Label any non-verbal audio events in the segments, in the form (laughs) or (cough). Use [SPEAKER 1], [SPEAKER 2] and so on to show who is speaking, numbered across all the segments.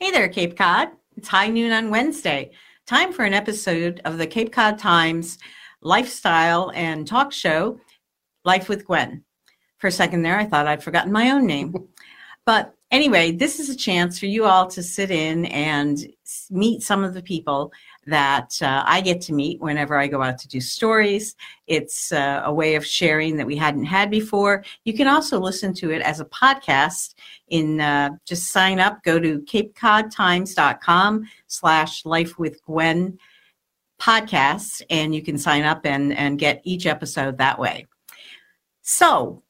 [SPEAKER 1] Hey there, Cape Cod. It's high noon on Wednesday. Time for an episode of the Cape Cod Times lifestyle and talk show, Life with Gwen. For a second there, I thought I'd forgotten my own name. (laughs) but anyway, this is a chance for you all to sit in and meet some of the people that uh, I get to meet whenever I go out to do stories. It's uh, a way of sharing that we hadn't had before. You can also listen to it as a podcast in uh, just sign up, go to capecodtimes.com slash life with Gwen podcasts, and you can sign up and, and get each episode that way. So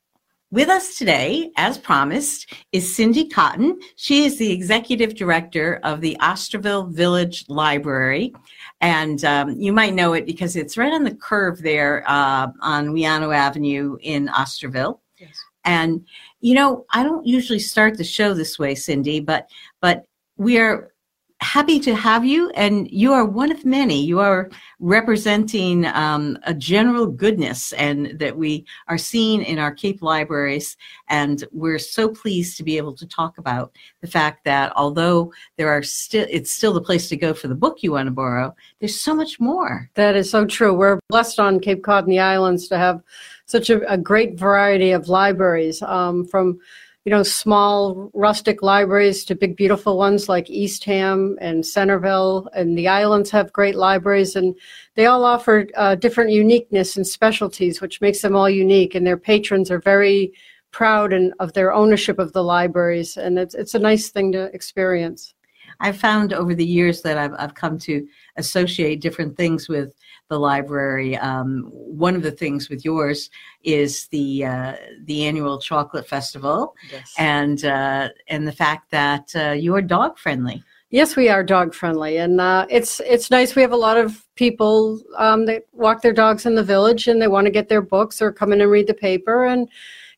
[SPEAKER 1] with us today, as promised, is Cindy Cotton. She is the executive director of the Osterville Village Library. And um, you might know it because it's right on the curve there uh, on Wianno Avenue in Osterville. Yes. And, you know, I don't usually start the show this way, Cindy, but, but we are happy to have you. And you are one of many. You are representing um, a general goodness and that we are seeing in our Cape libraries. And we're so pleased to be able to talk about the fact that although there are still, it's still the place to go for the book you want to borrow, there's so much more.
[SPEAKER 2] That is so true. We're blessed on Cape Cod and the islands to have such a, a great variety of libraries um, from you know, small rustic libraries to big, beautiful ones like Eastham and Centerville. And the islands have great libraries, and they all offer uh, different uniqueness and specialties, which makes them all unique. And their patrons are very proud and of their ownership of the libraries, and it's it's a nice thing to experience.
[SPEAKER 1] I've found over the years that I've I've come to associate different things with the library. Um, one of the things with yours is the uh, the annual chocolate festival, yes. and uh, and the fact that uh, you are dog friendly.
[SPEAKER 2] Yes, we are dog friendly, and uh, it's it's nice. We have a lot of people um, that walk their dogs in the village, and they want to get their books or come in and read the paper. And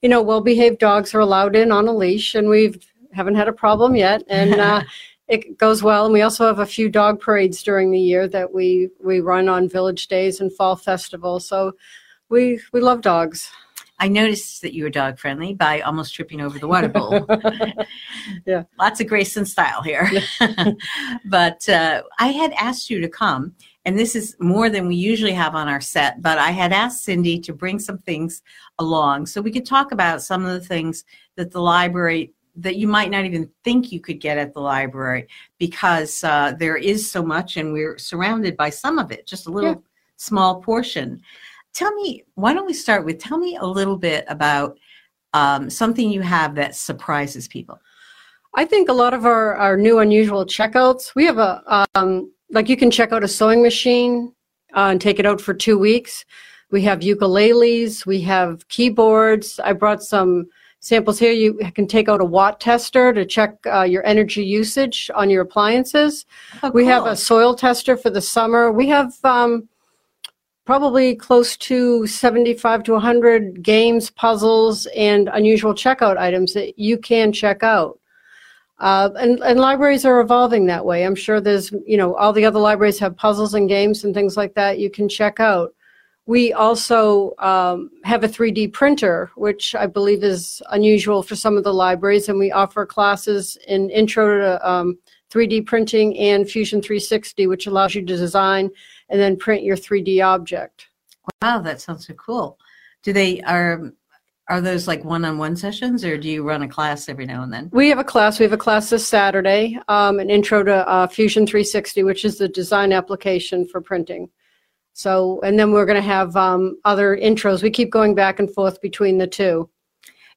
[SPEAKER 2] you know, well behaved dogs are allowed in on a leash, and we've haven't had a problem yet. And (laughs) uh, it goes well. And we also have a few dog parades during the year that we we run on village days and fall festivals. So we we love dogs.
[SPEAKER 1] I noticed that you were dog friendly by almost tripping over the water bowl. (laughs)
[SPEAKER 2] yeah,
[SPEAKER 1] lots of grace and style here. (laughs) but uh, I had asked you to come, and this is more than we usually have on our set. But I had asked Cindy to bring some things along so we could talk about some of the things that the library that you might not even think you could get at the library because uh, there is so much and we're surrounded by some of it, just a little yeah. small portion. Tell me, why don't we start with tell me a little bit about um, something you have that surprises people?
[SPEAKER 2] I think a lot of our, our new unusual checkouts, we have a, um, like you can check out a sewing machine uh, and take it out for two weeks. We have ukuleles, we have keyboards. I brought some samples here. You can take out a watt tester to check uh, your energy usage on your appliances. Oh, we have a soil tester for the summer. We have um, probably close to 75 to 100 games, puzzles, and unusual checkout items that you can check out. Uh, and, and libraries are evolving that way. I'm sure there's, you know, all the other libraries have puzzles and games and things like that you can check out. We also um, have a 3D printer, which I believe is unusual for some of the libraries, and we offer classes in Intro to um, 3D printing and Fusion 360, which allows you to design and then print your 3D object.
[SPEAKER 1] Wow, that sounds so cool. Do they are are those like one-on-one sessions, or do you run a class every now and then?
[SPEAKER 2] We have a class. We have a class this Saturday, um, an intro to uh, Fusion 360, which is the design application for printing. So, and then we're going to have um, other intros. We keep going back and forth between the two.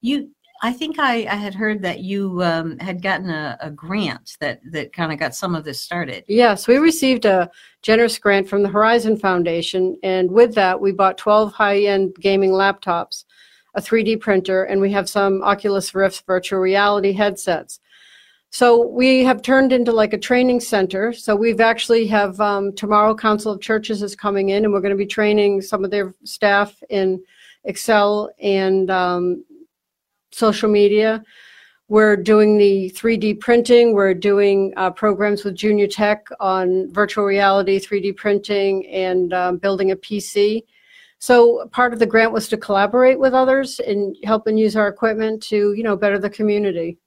[SPEAKER 1] You, I think I, I had heard that you um, had gotten a, a, grant that, that kind of got some of this started.
[SPEAKER 2] Yes, we received a generous grant from the Horizon Foundation, and with that, we bought 12 high-end gaming laptops, a 3D printer, and we have some Oculus Rift virtual reality headsets. So we have turned into like a training center. So we've actually have um, tomorrow Council of Churches is coming in, and we're going to be training some of their staff in Excel and um, social media. We're doing the 3D printing. We're doing uh, programs with Junior Tech on virtual reality, 3D printing, and um, building a PC. So part of the grant was to collaborate with others and help and use our equipment to, you know, better the community.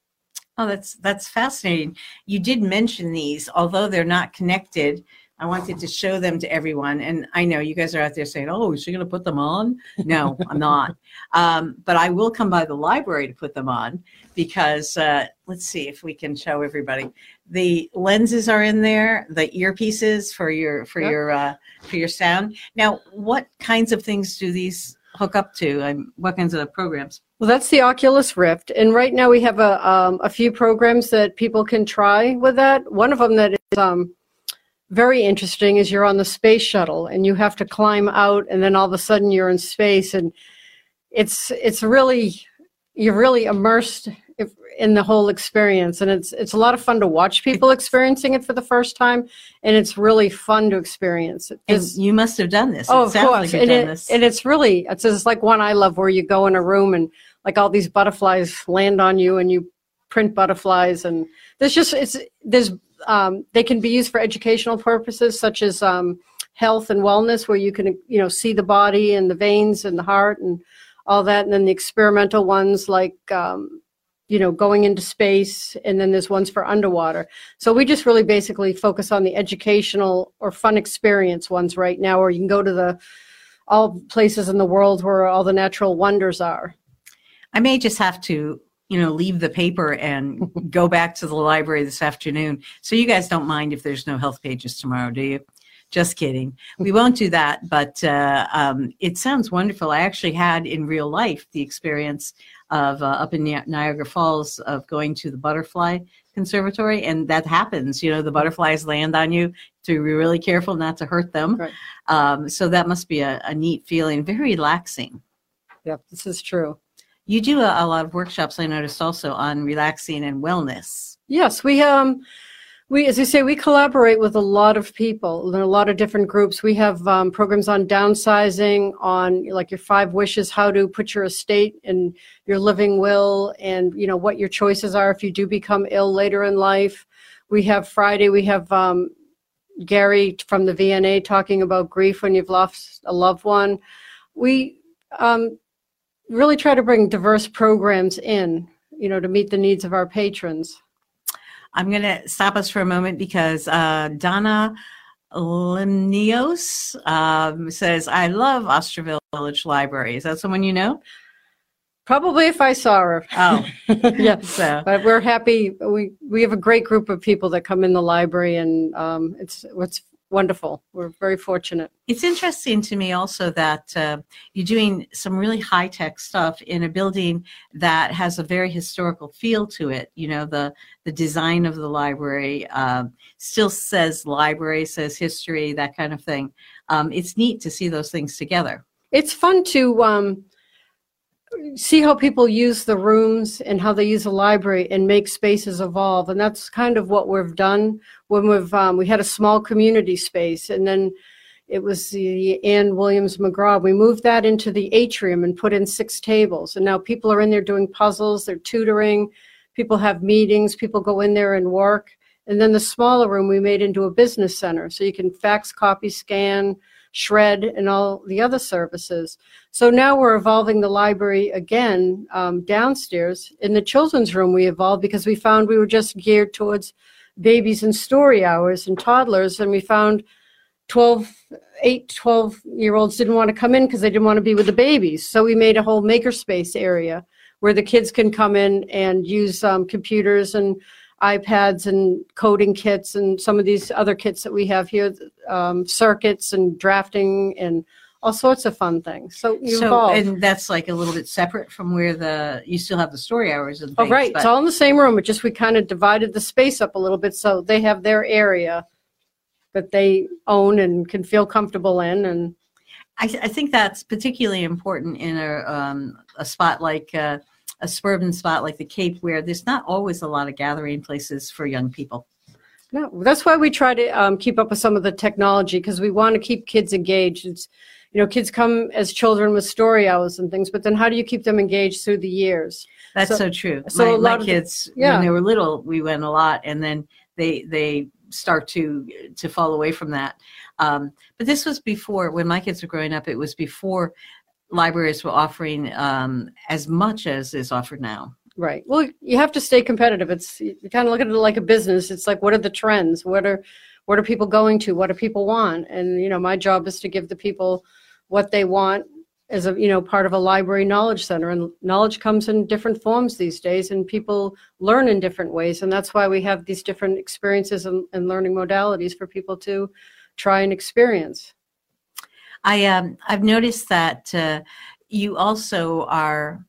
[SPEAKER 1] Oh, that's that's fascinating. You did mention these, although they're not connected. I wanted to show them to everyone, and I know you guys are out there saying, "Oh, is she going to put them on?" No, I'm not. (laughs) Um, but I will come by the library to put them on because uh, let's see if we can show everybody. The lenses are in there, the earpieces for your for
[SPEAKER 2] Yep.
[SPEAKER 1] your uh, for your sound. Now, what kinds of things do these hook up to? Um, what kinds of programs?
[SPEAKER 2] Well, that's the Oculus Rift, and right now we have a um, a few programs that people can try with that. One of them that is um, very interesting is you're on the space shuttle and you have to climb out, and then all of a sudden you're in space, and it's it's really you're really immersed in the whole experience, and it's it's a lot of fun to watch people experiencing it for the first time, and it's really fun to experience it.
[SPEAKER 1] And
[SPEAKER 2] 'Cause-
[SPEAKER 1] you must have done this.
[SPEAKER 2] Oh,
[SPEAKER 1] it
[SPEAKER 2] of course.
[SPEAKER 1] like
[SPEAKER 2] and,
[SPEAKER 1] done
[SPEAKER 2] it, and it's really, it's just like one I love where you go in a room and like all these butterflies land on you and you print butterflies. And there's just, it's, there's, um, they can be used for educational purposes such as um, health and wellness where you can, you know, see the body and the veins and the heart and all that. And then the experimental ones like, um, you know, going into space, and then there's ones for underwater. So we just really basically focus on the educational or fun experience ones right now, or you can go to the all places in the world where all the natural wonders are.
[SPEAKER 1] I may just have to, you know, leave the paper and (laughs) go back to the library this afternoon. So you guys don't mind if there's no health pages tomorrow, do you? Just kidding. We won't do that, but uh, um, it sounds wonderful. I actually had in real life the experience of uh, up in Ni- Niagara Falls of going to the butterfly conservatory, and that happens. You know, the butterflies land on you to be really careful not to hurt them.
[SPEAKER 2] Right.
[SPEAKER 1] Um, so that must be a, a neat feeling, very relaxing.
[SPEAKER 2] Yep, this is true.
[SPEAKER 1] You do a, a lot of workshops, I noticed also on relaxing and wellness.
[SPEAKER 2] Yes, we um we as you say we collaborate with a lot of people and a lot of different groups. We have um, programs on downsizing, on like your five wishes, how to put your estate in your living will, and you know what your choices are if you do become ill later in life. We have Friday. We have um, Gary from the VNA talking about grief when you've lost a loved one. We um, really try to bring diverse programs in, you know, to meet the needs of our patrons.
[SPEAKER 1] I'm going to stop us for a moment because uh, Donna Limnios um, says, I love Osterville Village Library. Is that someone you know?
[SPEAKER 2] Probably if I saw her.
[SPEAKER 1] Oh, (laughs)
[SPEAKER 2] yeah. (laughs)
[SPEAKER 1] so
[SPEAKER 2] But we're happy. We we have a great group of people that come in the library, and um, it's it's wonderful. We're very fortunate.
[SPEAKER 1] it's interesting to me also that uh, you're doing some really high tech stuff in a building that has a very historical feel to it. You know, the the design of the library um, still says library, says history, that kind of thing. Um, it's neat to see those things together.
[SPEAKER 2] It's fun to um, see how people use the rooms and how they use the library and make spaces evolve. And that's kind of what we've done when we've um, we had a small community space, and then it was the Ann Williams McGraw. We moved that into the atrium and put in six tables, and now people are in there doing puzzles. They're tutoring. People have meetings. People go in there and work. And then the smaller room we made into a business center, so you can fax, copy, scan, shred, and all the other services. So now we're evolving the library again um, downstairs. In the children's room, we evolved because we found we were just geared towards babies and story hours and toddlers, and we found 12, 8, 12 year olds didn't want to come in because they didn't want to be with the babies. So we made a whole makerspace area where the kids can come in and use um, computers and iPads and coding kits and some of these other kits that we have here, um, circuits and drafting and all sorts of fun things. So you
[SPEAKER 1] so,
[SPEAKER 2] evolve.
[SPEAKER 1] and that's like a little bit separate from where the you still have the story hours and
[SPEAKER 2] Oh, right.
[SPEAKER 1] but-
[SPEAKER 2] It's all in the same room. It just we kind of divided the space up a little bit so they have their area that they own and can feel comfortable in. And
[SPEAKER 1] I, I think that's particularly important in a um, a spot like uh, a suburban spot like the Cape where there's not always a lot of gathering places for young people.
[SPEAKER 2] No, that's why we try to um, keep up with some of the technology because we want to keep kids engaged. It's, you know, kids come as children with story hours and things, but then how do you keep them engaged through the years?
[SPEAKER 1] That's so,
[SPEAKER 2] So-
[SPEAKER 1] true.
[SPEAKER 2] so
[SPEAKER 1] my,
[SPEAKER 2] a lot of the-
[SPEAKER 1] kids,
[SPEAKER 2] yeah.
[SPEAKER 1] when they were little, we went a lot, and then they they start to to fall away from that. Um, but this was before when my kids were growing up. It was before libraries were offering um, as much as is offered now.
[SPEAKER 2] Right. Well, you have to stay competitive. It's you kind of look at it like a business. It's like what are the trends? What are what are people going to? What do people want? And you know, my job is to give the people what they want as a you know part of a library knowledge center. And knowledge comes in different forms these days, and people learn in different ways. And that's why we have these different experiences and, and learning modalities for people to try and experience.
[SPEAKER 1] I um, I've noticed that uh, you also are.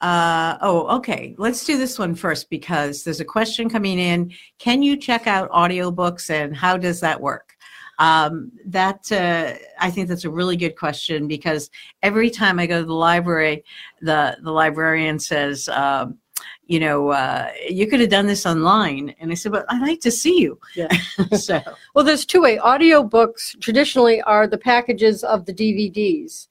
[SPEAKER 1] Uh, oh, okay. Let's do this one first because there's a question coming in. Can you check out audiobooks and how does that work? Um, that uh, I think that's a really good question because every time I go to the library, the the librarian says, um, you know, uh, you could have done this online, and I said, but I'd like to see you.
[SPEAKER 2] Yeah. (laughs)
[SPEAKER 1] so
[SPEAKER 2] Well, there's two way. Audiobooks traditionally are the packages of the DVDs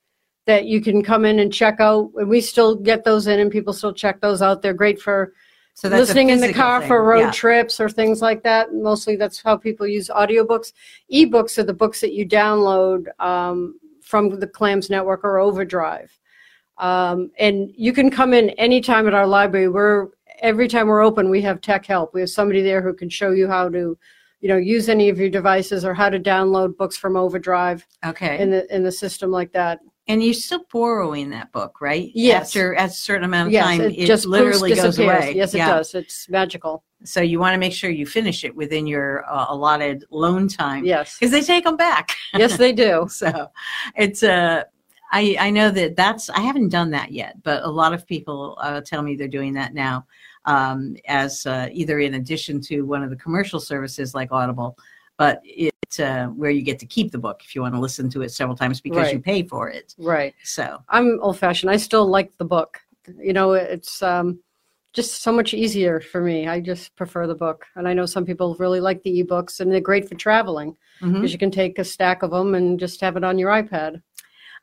[SPEAKER 2] that you can come in and check out. And we still get those in and people still check those out. They're great for
[SPEAKER 1] so
[SPEAKER 2] listening in the car
[SPEAKER 1] thing.
[SPEAKER 2] for road
[SPEAKER 1] Yeah.
[SPEAKER 2] trips or things like that. Mostly that's how people use audiobooks. Ebooks are the books that you download um, from the CLAMS Network or Overdrive. Um, and you can come in anytime at our library. We're every time we're open, we have tech help. We have somebody there who can show you how to, you know, use any of your devices or how to download books from Overdrive
[SPEAKER 1] Okay.
[SPEAKER 2] in the in the system like that.
[SPEAKER 1] And you're still borrowing that book, right?
[SPEAKER 2] Yes.
[SPEAKER 1] After a certain amount of
[SPEAKER 2] Yes,
[SPEAKER 1] time,
[SPEAKER 2] it,
[SPEAKER 1] it,
[SPEAKER 2] just
[SPEAKER 1] literally goes away.
[SPEAKER 2] Yes, it
[SPEAKER 1] Yeah.
[SPEAKER 2] does. It's magical.
[SPEAKER 1] So you want to make sure you finish it within your uh, allotted loan time
[SPEAKER 2] Yes,
[SPEAKER 1] because they take them back.
[SPEAKER 2] yes, they do. (laughs)
[SPEAKER 1] so it's uh, I I know that that's I haven't done that yet, but a lot of people uh, tell me they're doing that now um, as uh, either in addition to one of the commercial services like Audible, but it's uh, where you get to keep the book if you want to listen to it several times because you pay for it.
[SPEAKER 2] Right.
[SPEAKER 1] So
[SPEAKER 2] I'm old fashioned. I still like the book. You know, it's um, just so much easier for me. I just prefer the book. And I know some people really like the ebooks and they're great for traveling because you can take a stack of them and just have it on your iPad.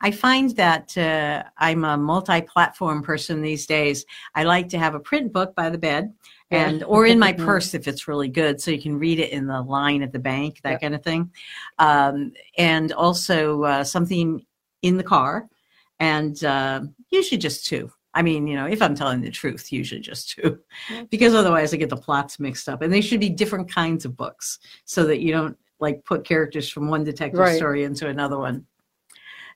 [SPEAKER 1] I find that uh, I'm a multi-platform person these days. I like to have a print book by the bed, and or in my (laughs) purse if it's really good, so you can read it in the line at the bank, that
[SPEAKER 2] Yeah.
[SPEAKER 1] kind of thing. Um, and also uh, something in the car, and uh, usually just two. I mean, you know, if I'm telling the truth, usually just two, (laughs) because otherwise I get the plots mixed up. And they should be different kinds of books so that you don't like put characters from one detective
[SPEAKER 2] Right.
[SPEAKER 1] story into another one.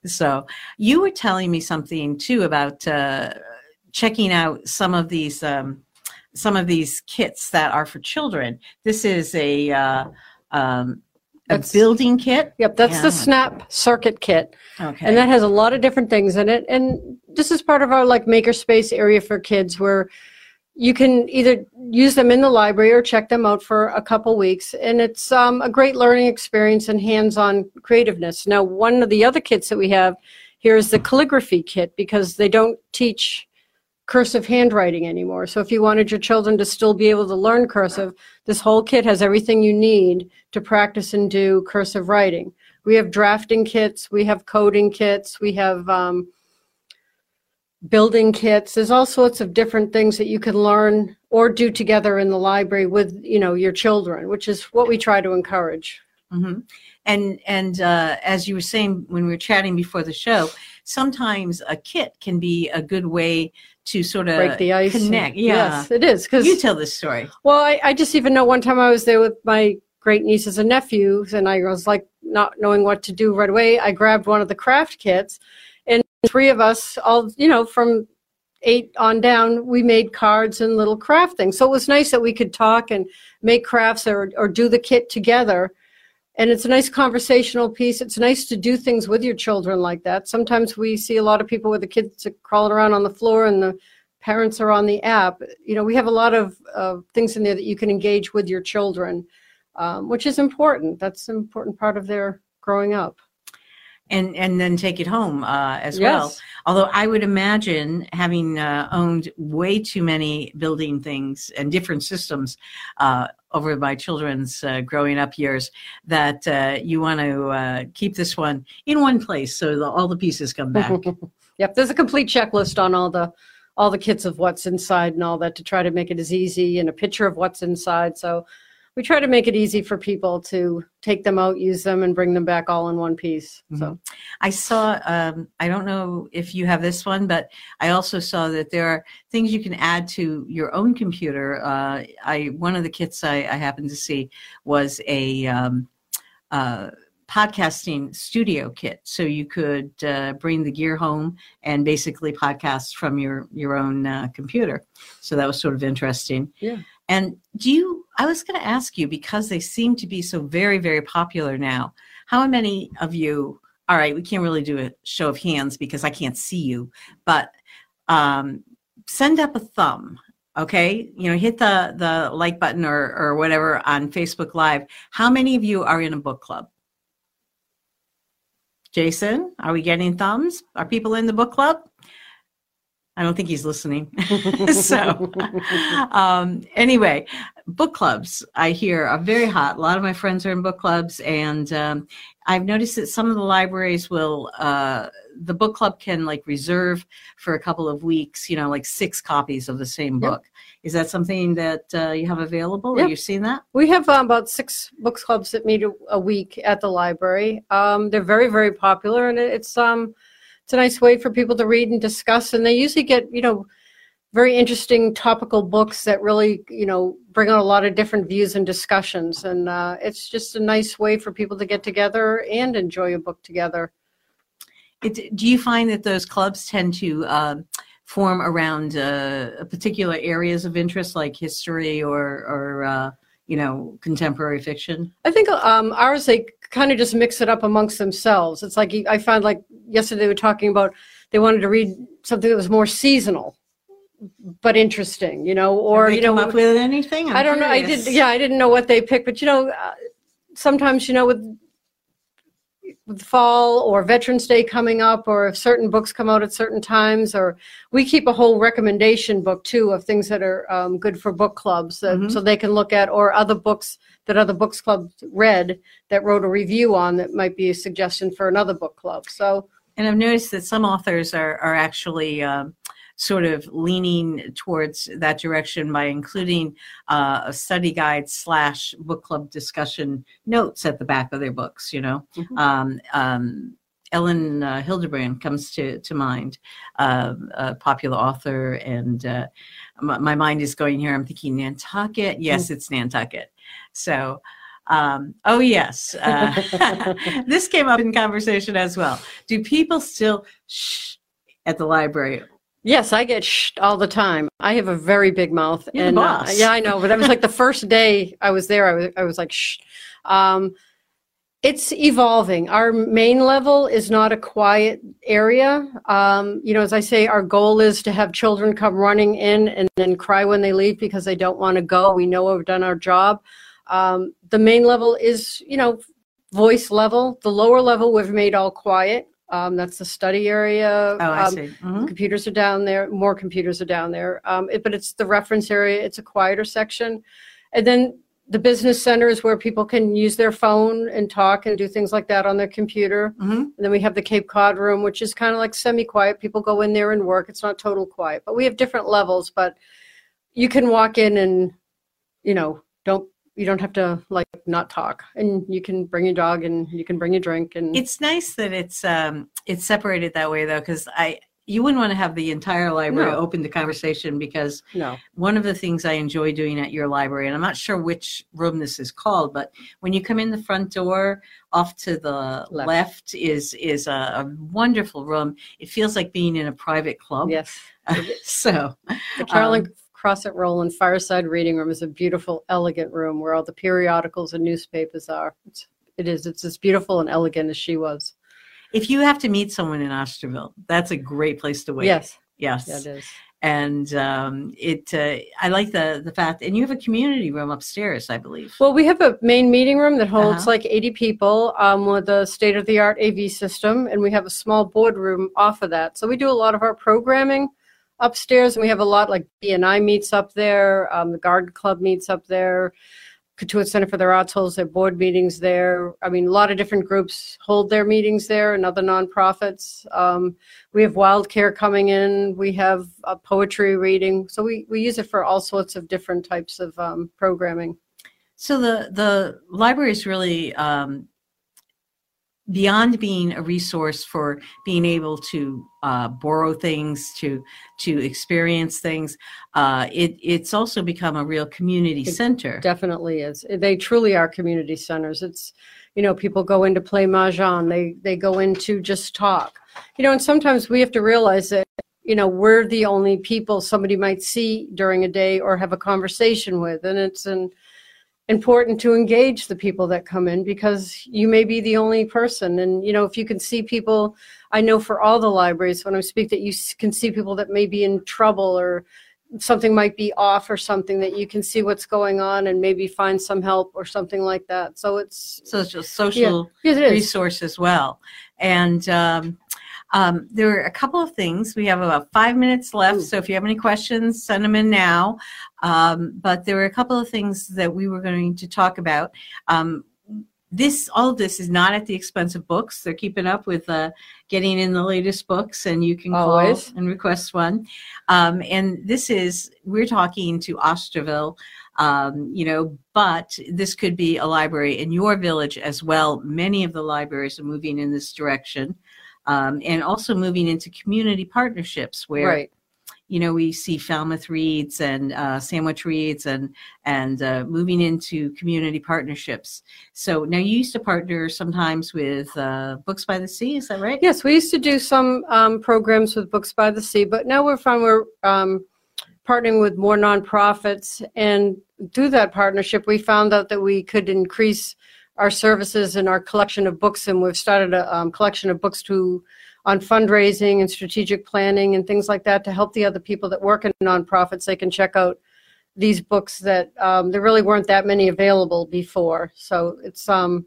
[SPEAKER 1] So you were telling me something too about uh, checking out some of these um, some of these kits that are for children. This is a uh, um, a
[SPEAKER 2] That's-
[SPEAKER 1] building kit.
[SPEAKER 2] Yep, that's
[SPEAKER 1] Yeah.
[SPEAKER 2] the Snap Circuit Kit.
[SPEAKER 1] Okay.
[SPEAKER 2] And that has a lot of different things in it. And this is part of our like makerspace area for kids where you can either use them in the library or check them out for a couple weeks. And it's um, a great learning experience and hands-on creativeness. Now, one of the other kits that we have here is the calligraphy kit because they don't teach cursive handwriting anymore. So if you wanted your children to still be able to learn cursive, this whole kit has everything you need to practice and do cursive writing. We have drafting kits, we have coding kits, we have um, building kits. There's all sorts of different things that you can learn or do together in the library with you know your children, which is what we try to encourage.
[SPEAKER 1] hmm And and uh, as you were saying when we were chatting before the show, sometimes a kit can be a good way to sort of
[SPEAKER 2] Break the ice.
[SPEAKER 1] connect. Yeah.
[SPEAKER 2] Yes, it is because
[SPEAKER 1] You tell this story.
[SPEAKER 2] Well, I, I just even know one time I was there with my great nieces and nephews, and I was like not knowing what to do right away. I grabbed one of the craft kits, and three of us, all you know, from eight on down, we made cards and little craft things. So it was nice that we could talk and make crafts or or do the kit together. And it's a nice conversational piece. It's nice to do things with your children like that. Sometimes we see a lot of people with the kids crawling around on the floor and the parents are on the app. You know, we have a lot of uh, things in there that you can engage with your children, um, which is important. That's an important part of their growing up.
[SPEAKER 1] And and then take it home uh, as well. Although I would imagine, having uh, owned way too many building things and different systems uh, over my children's uh, growing up years, that uh, you want to uh, keep this one in one place so the, all the pieces come back. (laughs)
[SPEAKER 2] Yep, there's a complete checklist on all the all the kits of what's inside and all that to try to make it as easy and a picture of what's inside. So we try to make it easy for people to take them out, use them, and bring them back all in one piece. So
[SPEAKER 1] I saw, um, I don't know if you have this one, but I also saw that there are things you can add to your own computer. Uh, I One of the kits I, I happened to see was a um, uh, podcasting studio kit. So you could uh, bring the gear home and basically podcast from your, your own uh, computer. So that was sort of interesting.
[SPEAKER 2] Yeah.
[SPEAKER 1] And do you, I was going to ask you, because they seem to be so very, very popular now, how many of you, all right, we can't really do a show of hands because I can't see you, but um, send up a thumb. Okay, you know, hit the the like button or or whatever on Facebook Live. How many of you are in a book club? Jason, are we getting thumbs? Are people in the book club? I don't think he's listening. (laughs) so, um, anyway, book clubs I hear are very hot. A lot of my friends are in book clubs, and um, I've noticed that some of the libraries will, uh, the book club can like reserve for a couple of weeks, you know, like six copies of the same
[SPEAKER 2] Yep.
[SPEAKER 1] book. Is that something that uh, you have available?
[SPEAKER 2] Yep.
[SPEAKER 1] you've seen that?
[SPEAKER 2] we have um, about six book clubs that meet a, a week at the library. Um, they're very very popular, and it's um it's a nice way for people to read and discuss. And they usually get you know very interesting topical books that really you know bring out a lot of different views and discussions. And uh, it's just a nice way for people to get together and enjoy a book together.
[SPEAKER 1] It, do you find that those clubs tend to um form around uh, particular areas of interest, like history or, or uh, you know, contemporary fiction?
[SPEAKER 2] I think um, ours they kind of just mix it up amongst themselves. It's like I found like yesterday they were talking about they wanted to read something that was more seasonal, but interesting, you know, or you know,
[SPEAKER 1] come up with anything? I'm
[SPEAKER 2] I don't know. I did, yeah, I didn't know what they picked, but you know, uh, sometimes you know with with fall or Veterans Day coming up, or if certain books come out at certain times, or we keep a whole recommendation book too of things that are um, good for book clubs, that,
[SPEAKER 1] Mhm.
[SPEAKER 2] so they can look at, or other books that other books clubs read that wrote a review on that might be a suggestion for another book club. So
[SPEAKER 1] And I've noticed that some authors are, are actually um, sort of leaning towards that direction by including uh, a study guide slash book club discussion notes at the back of their books, you know.
[SPEAKER 2] Mhm.
[SPEAKER 1] Um, um, Elin uh, Hilderbrand comes to, to mind, uh, a popular author, and uh, my, my mind is going here. I'm thinking Nantucket. Yes, it's Nantucket. So, um, oh, yes. Uh, (laughs) this came up in conversation as well. Do people still shh at the library?
[SPEAKER 2] Yes, I get shh all the time. I have a very big mouth,
[SPEAKER 1] You're
[SPEAKER 2] and uh, yeah, I know. But that was like the (laughs) first day I was there. I was, I was like shh. Um, it's evolving. Our main level is not a quiet area. Um, you know, as I say, our goal is to have children come running in and then cry when they leave because they don't want to go. We know we've done our job. Um, the main level is, you know, voice level. The lower level we've made all quiet. Um, that's the study area.
[SPEAKER 1] Oh, I
[SPEAKER 2] Um,
[SPEAKER 1] see. Mhm.
[SPEAKER 2] computers are down there more computers are down there um, it, but it's the reference area it's a quieter section and then the business center is where people can use their phone and talk and do things like that on their computer
[SPEAKER 1] Mhm.
[SPEAKER 2] and then we have the cape cod room which is kind of like semi-quiet people go in there and work it's not total quiet but we have different levels but you can walk in and you know don't you don't have to like not talk and you can bring your dog and you can bring your drink and
[SPEAKER 1] It's nice that it's um, it's separated that way though, because I you wouldn't want to have the entire library
[SPEAKER 2] No.
[SPEAKER 1] open to conversation because
[SPEAKER 2] no
[SPEAKER 1] one of the things I enjoy doing at your library, and I'm not sure which room this is called, but when you come in the front door, off to the left,
[SPEAKER 2] Left.
[SPEAKER 1] is is a, a wonderful room. It feels like being in a private club.
[SPEAKER 2] yes (laughs)
[SPEAKER 1] so
[SPEAKER 2] The Carolyn
[SPEAKER 1] Um,
[SPEAKER 2] Crossett Rowland Fireside Reading Room is a beautiful, elegant room where all the periodicals and newspapers are. It's, it is. It's as beautiful and elegant as she was.
[SPEAKER 1] if you have to meet someone in Osterville, that's a great place to wait.
[SPEAKER 2] Yes,
[SPEAKER 1] Yes.
[SPEAKER 2] yeah, it is.
[SPEAKER 1] and um, it. Uh, I like the the fact, and you have a community room upstairs, I believe.
[SPEAKER 2] Well, we have a main meeting room that holds
[SPEAKER 1] Uh-huh.
[SPEAKER 2] like 80 people um, with a state of the art AV system, and we have a small boardroom off of that. So we do a lot of our programming upstairs, and we have a lot like BNI meets up there, um, the Garden Club meets up there. Cotuit Center for the Arts holds their board meetings there. I mean, a lot of different groups hold their meetings there and other nonprofits. Um, we have Wild Care coming in. We have a poetry reading. So we, we use it for all sorts of different types of um, programming.
[SPEAKER 1] So the the library is really um, beyond being a resource for being able to uh, borrow things, to to experience things. Uh, it it's also become a real community
[SPEAKER 2] It
[SPEAKER 1] center.
[SPEAKER 2] Definitely is. They truly are community centers. It's, you know, people go in to play mahjong. They they go in to just talk. You know, and sometimes we have to realize that, you know, we're the only people somebody might see during a day or have a conversation with, and it's an important to engage the people that come in because you may be the only person. And you know if you can see people i know for all the libraries when i speak that you can see people that may be in trouble or something might be off or something that you can see what's going on and maybe find some help or something like that. So it's
[SPEAKER 1] So it's a social
[SPEAKER 2] yeah, it
[SPEAKER 1] resource as well. And um, um, there are a couple of things. We have about five minutes left.
[SPEAKER 2] Ooh.
[SPEAKER 1] So if you have any questions, send them in now. Um, but there were a couple of things that we were going to talk about. Um, this all of this is not at the expense of books. They're keeping up with uh, getting in the latest books, and you can call and request one. Um, and this is we're talking to Osterville um, you know, but this could be a library in your village as well. Many of the libraries are moving in this direction. Um, and also moving into community partnerships where
[SPEAKER 2] right
[SPEAKER 1] you know we see Falmouth Reads and uh, Sandwich Reads and and uh, moving into community partnerships. So now you used to partner sometimes with uh, Books by the Sea, is that right?
[SPEAKER 2] Yes, we used to do some um, programs with Books by the Sea, but now we're fine. We're um, partnering with more nonprofits, and through that partnership, we found out that we could increase our services and our collection of books, and we've started a um, collection of books to on fundraising and strategic planning and things like that to help the other people that work in nonprofits. They can check out these books that um, there really weren't that many available before. So it's um,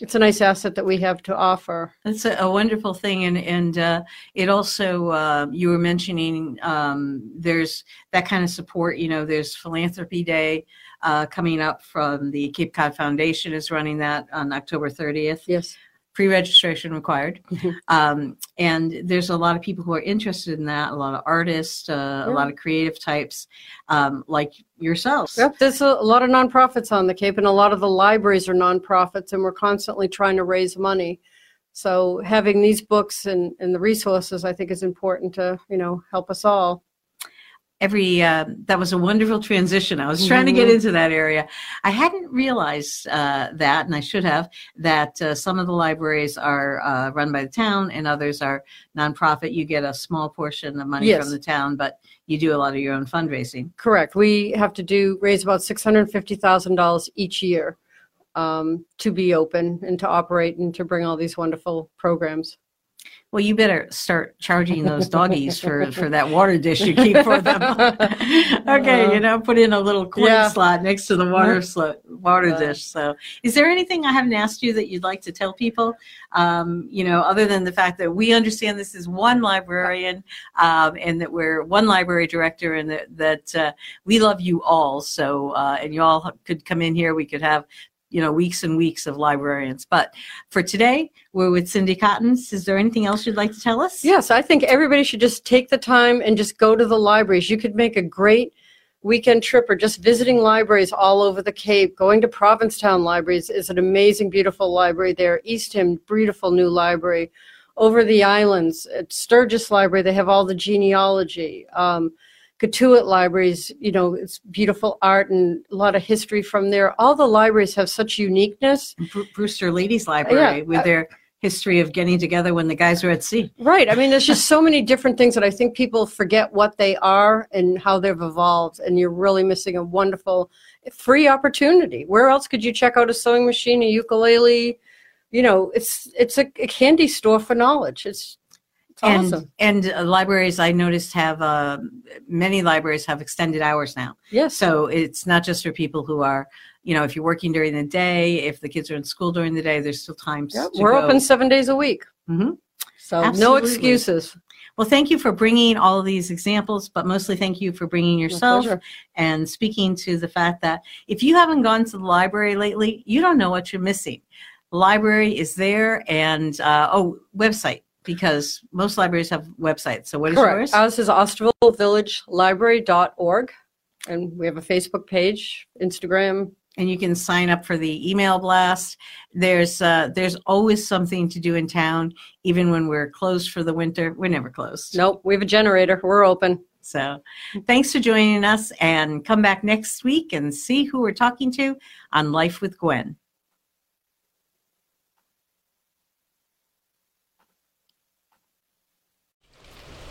[SPEAKER 2] it's a nice asset that we have to offer.
[SPEAKER 1] That's a, a wonderful thing, and and uh, it also uh, you were mentioning um, there's that kind of support. You know, there's Philanthropy Day uh, coming up from the Cape Cod Foundation is running that on October 30th.
[SPEAKER 2] Yes.
[SPEAKER 1] Pre-registration required,
[SPEAKER 2] Mhm.
[SPEAKER 1] um, and there's a lot of people who are interested in that. A lot of artists, uh, a lot of creative types, um, like yourselves.
[SPEAKER 2] Yep, there's a, a lot of nonprofits on the Cape, and a lot of the libraries are nonprofits, and we're constantly trying to raise money. So having these books and, and the resources, I think, is important to you know help us all.
[SPEAKER 1] Every uh, that was a wonderful transition. I was trying to get
[SPEAKER 2] Mhm.
[SPEAKER 1] into that area. I hadn't realized uh, that, and I should have, that uh, some of the libraries are uh, run by the town and others are nonprofit. You get a small portion of money
[SPEAKER 2] Yes.
[SPEAKER 1] from the town, but you do a lot of your own fundraising.
[SPEAKER 2] Correct. We have to do raise about six hundred fifty thousand dollars each year um, to be open and to operate and to bring all these wonderful programs.
[SPEAKER 1] Well, you better start charging those doggies for, for that water dish you keep for them. (laughs) okay, you know, put in a little coin
[SPEAKER 2] Yeah.
[SPEAKER 1] slot next to the water slot, water dish. So, is there anything I haven't asked you that you'd like to tell people? Um, you know, other than the fact that we understand this is one librarian, um, and that we're one library director, and that that uh, we love you all. So, uh, and you all could come in here. We could have. You know, weeks and weeks of librarians. But for today, we're with Cindy Cottons. Is there anything else you'd like to tell us?
[SPEAKER 2] Yes, I think everybody should just take the time and just go to the libraries. You could make a great weekend trip or just visiting libraries all over the Cape. Going to Provincetown Libraries is an amazing, beautiful library there. Eastham, beautiful new library. Over the islands at Sturgis Library, they have all the genealogy. Um, Cotuit Libraries, you know, it's beautiful art and a lot of history from there. All the libraries have such uniqueness.
[SPEAKER 1] Brewster Ladies Library
[SPEAKER 2] Yeah.
[SPEAKER 1] with their history of getting together when the guys were at sea.
[SPEAKER 2] Right. I mean, there's just so (laughs) many different things that I think people forget what they are and how they've evolved. And you're really missing a wonderful free opportunity. Where else could you check out a sewing machine, a ukulele? You know, it's it's a, a candy store for knowledge. It's
[SPEAKER 1] and
[SPEAKER 2] awesome.
[SPEAKER 1] and uh, libraries I noticed have uh, many libraries have extended hours now.
[SPEAKER 2] Yes.
[SPEAKER 1] So it's not just for people who are, you know, if you're working during the day, if the kids are in school during the day, there's still times.
[SPEAKER 2] Yep, we're
[SPEAKER 1] go.
[SPEAKER 2] open seven days a week.
[SPEAKER 1] Mm-hmm.
[SPEAKER 2] So no excuses.
[SPEAKER 1] Well, thank you for bringing all of these examples, but mostly thank you for bringing yourself and speaking to the fact that if you haven't gone to the library lately, you don't know what you're missing. Library is there, and uh, oh, website because most libraries have websites. So what is ours?
[SPEAKER 2] Correct.
[SPEAKER 1] yours?
[SPEAKER 2] Ours is ostervillevillagelibrary.org. And we have a Facebook page, Instagram.
[SPEAKER 1] and you can sign up for the email blast. There's uh, there's always something to do in town, even when we're closed for the winter. We're never closed.
[SPEAKER 2] Nope, we have a generator. We're open.
[SPEAKER 1] So, thanks for joining us, and come back next week and see who we're talking to on Life with Gwen.